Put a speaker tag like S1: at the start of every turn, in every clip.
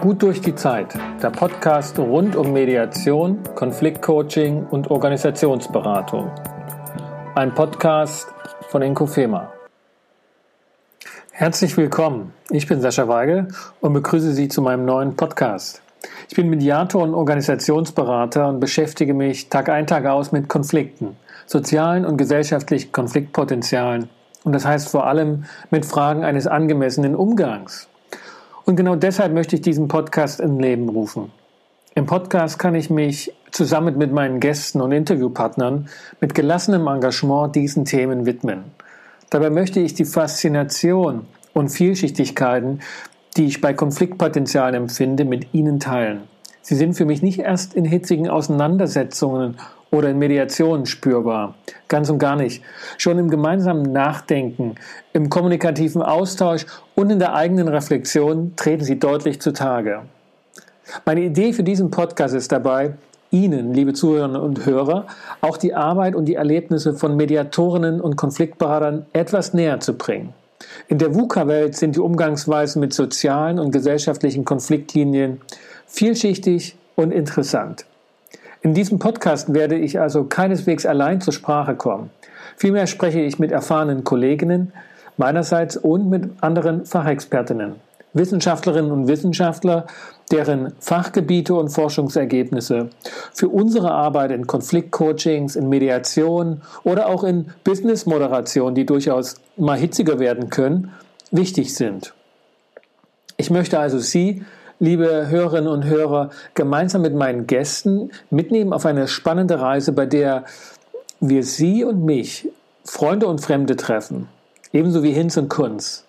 S1: Gut durch die Zeit, der Podcast rund um Mediation, Konfliktcoaching und Organisationsberatung. Ein Podcast von Inkofema. Herzlich willkommen, ich bin Sascha Weigel und begrüße Sie zu meinem neuen Podcast. Ich bin Mediator und Organisationsberater und beschäftige mich Tag ein, Tag aus mit Konflikten, sozialen und gesellschaftlichen Konfliktpotenzialen und das heißt vor allem mit Fragen eines angemessenen Umgangs. Und genau deshalb möchte ich diesen Podcast in Leben rufen. Im Podcast kann ich mich zusammen mit meinen Gästen und Interviewpartnern mit gelassenem Engagement diesen Themen widmen. Dabei möchte ich die Faszination und Vielschichtigkeiten, die ich bei Konfliktpotenzialen empfinde, mit Ihnen teilen. Sie sind für mich nicht erst in hitzigen Auseinandersetzungen oder in Mediationen spürbar. Ganz und gar nicht. Schon im gemeinsamen Nachdenken, im kommunikativen Austausch und in der eigenen Reflexion treten sie deutlich zutage. Meine Idee für diesen Podcast ist dabei, Ihnen, liebe Zuhörerinnen und Hörer, auch die Arbeit und die Erlebnisse von Mediatorinnen und Konfliktberatern etwas näher zu bringen. In der VUCA-Welt sind die Umgangsweisen mit sozialen und gesellschaftlichen Konfliktlinien vielschichtig und interessant. In diesem Podcast werde ich also keineswegs allein zur Sprache kommen. Vielmehr spreche ich mit erfahrenen Kolleginnen meinerseits und mit anderen Fachexpertinnen, Wissenschaftlerinnen und Wissenschaftler, deren Fachgebiete und Forschungsergebnisse für unsere Arbeit in Konfliktcoachings, in Mediation oder auch in Businessmoderation, die durchaus mal hitziger werden können, wichtig sind. Ich möchte also Sie liebe Hörerinnen und Hörer, gemeinsam mit meinen Gästen mitnehmen auf eine spannende Reise, bei der wir Sie und mich, Freunde und Fremde treffen, ebenso wie Hinz und Kunz.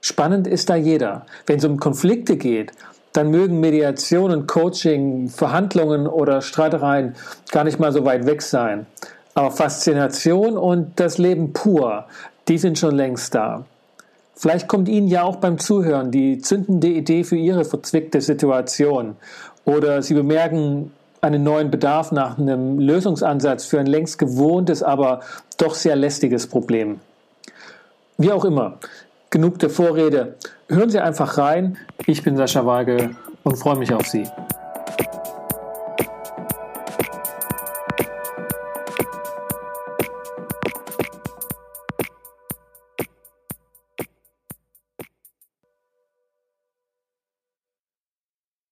S1: Spannend ist da jeder. Wenn es um Konflikte geht, dann mögen Mediationen, Coaching, Verhandlungen oder Streitereien gar nicht mal so weit weg sein. Aber Faszination und das Leben pur, die sind schon längst da. Vielleicht kommt Ihnen ja auch beim Zuhören die zündende Idee für Ihre verzwickte Situation oder Sie bemerken einen neuen Bedarf nach einem Lösungsansatz für ein längst gewohntes, aber doch sehr lästiges Problem. Wie auch immer, genug der Vorrede. Hören Sie einfach rein. Ich bin Sascha Weigel und freue mich auf Sie.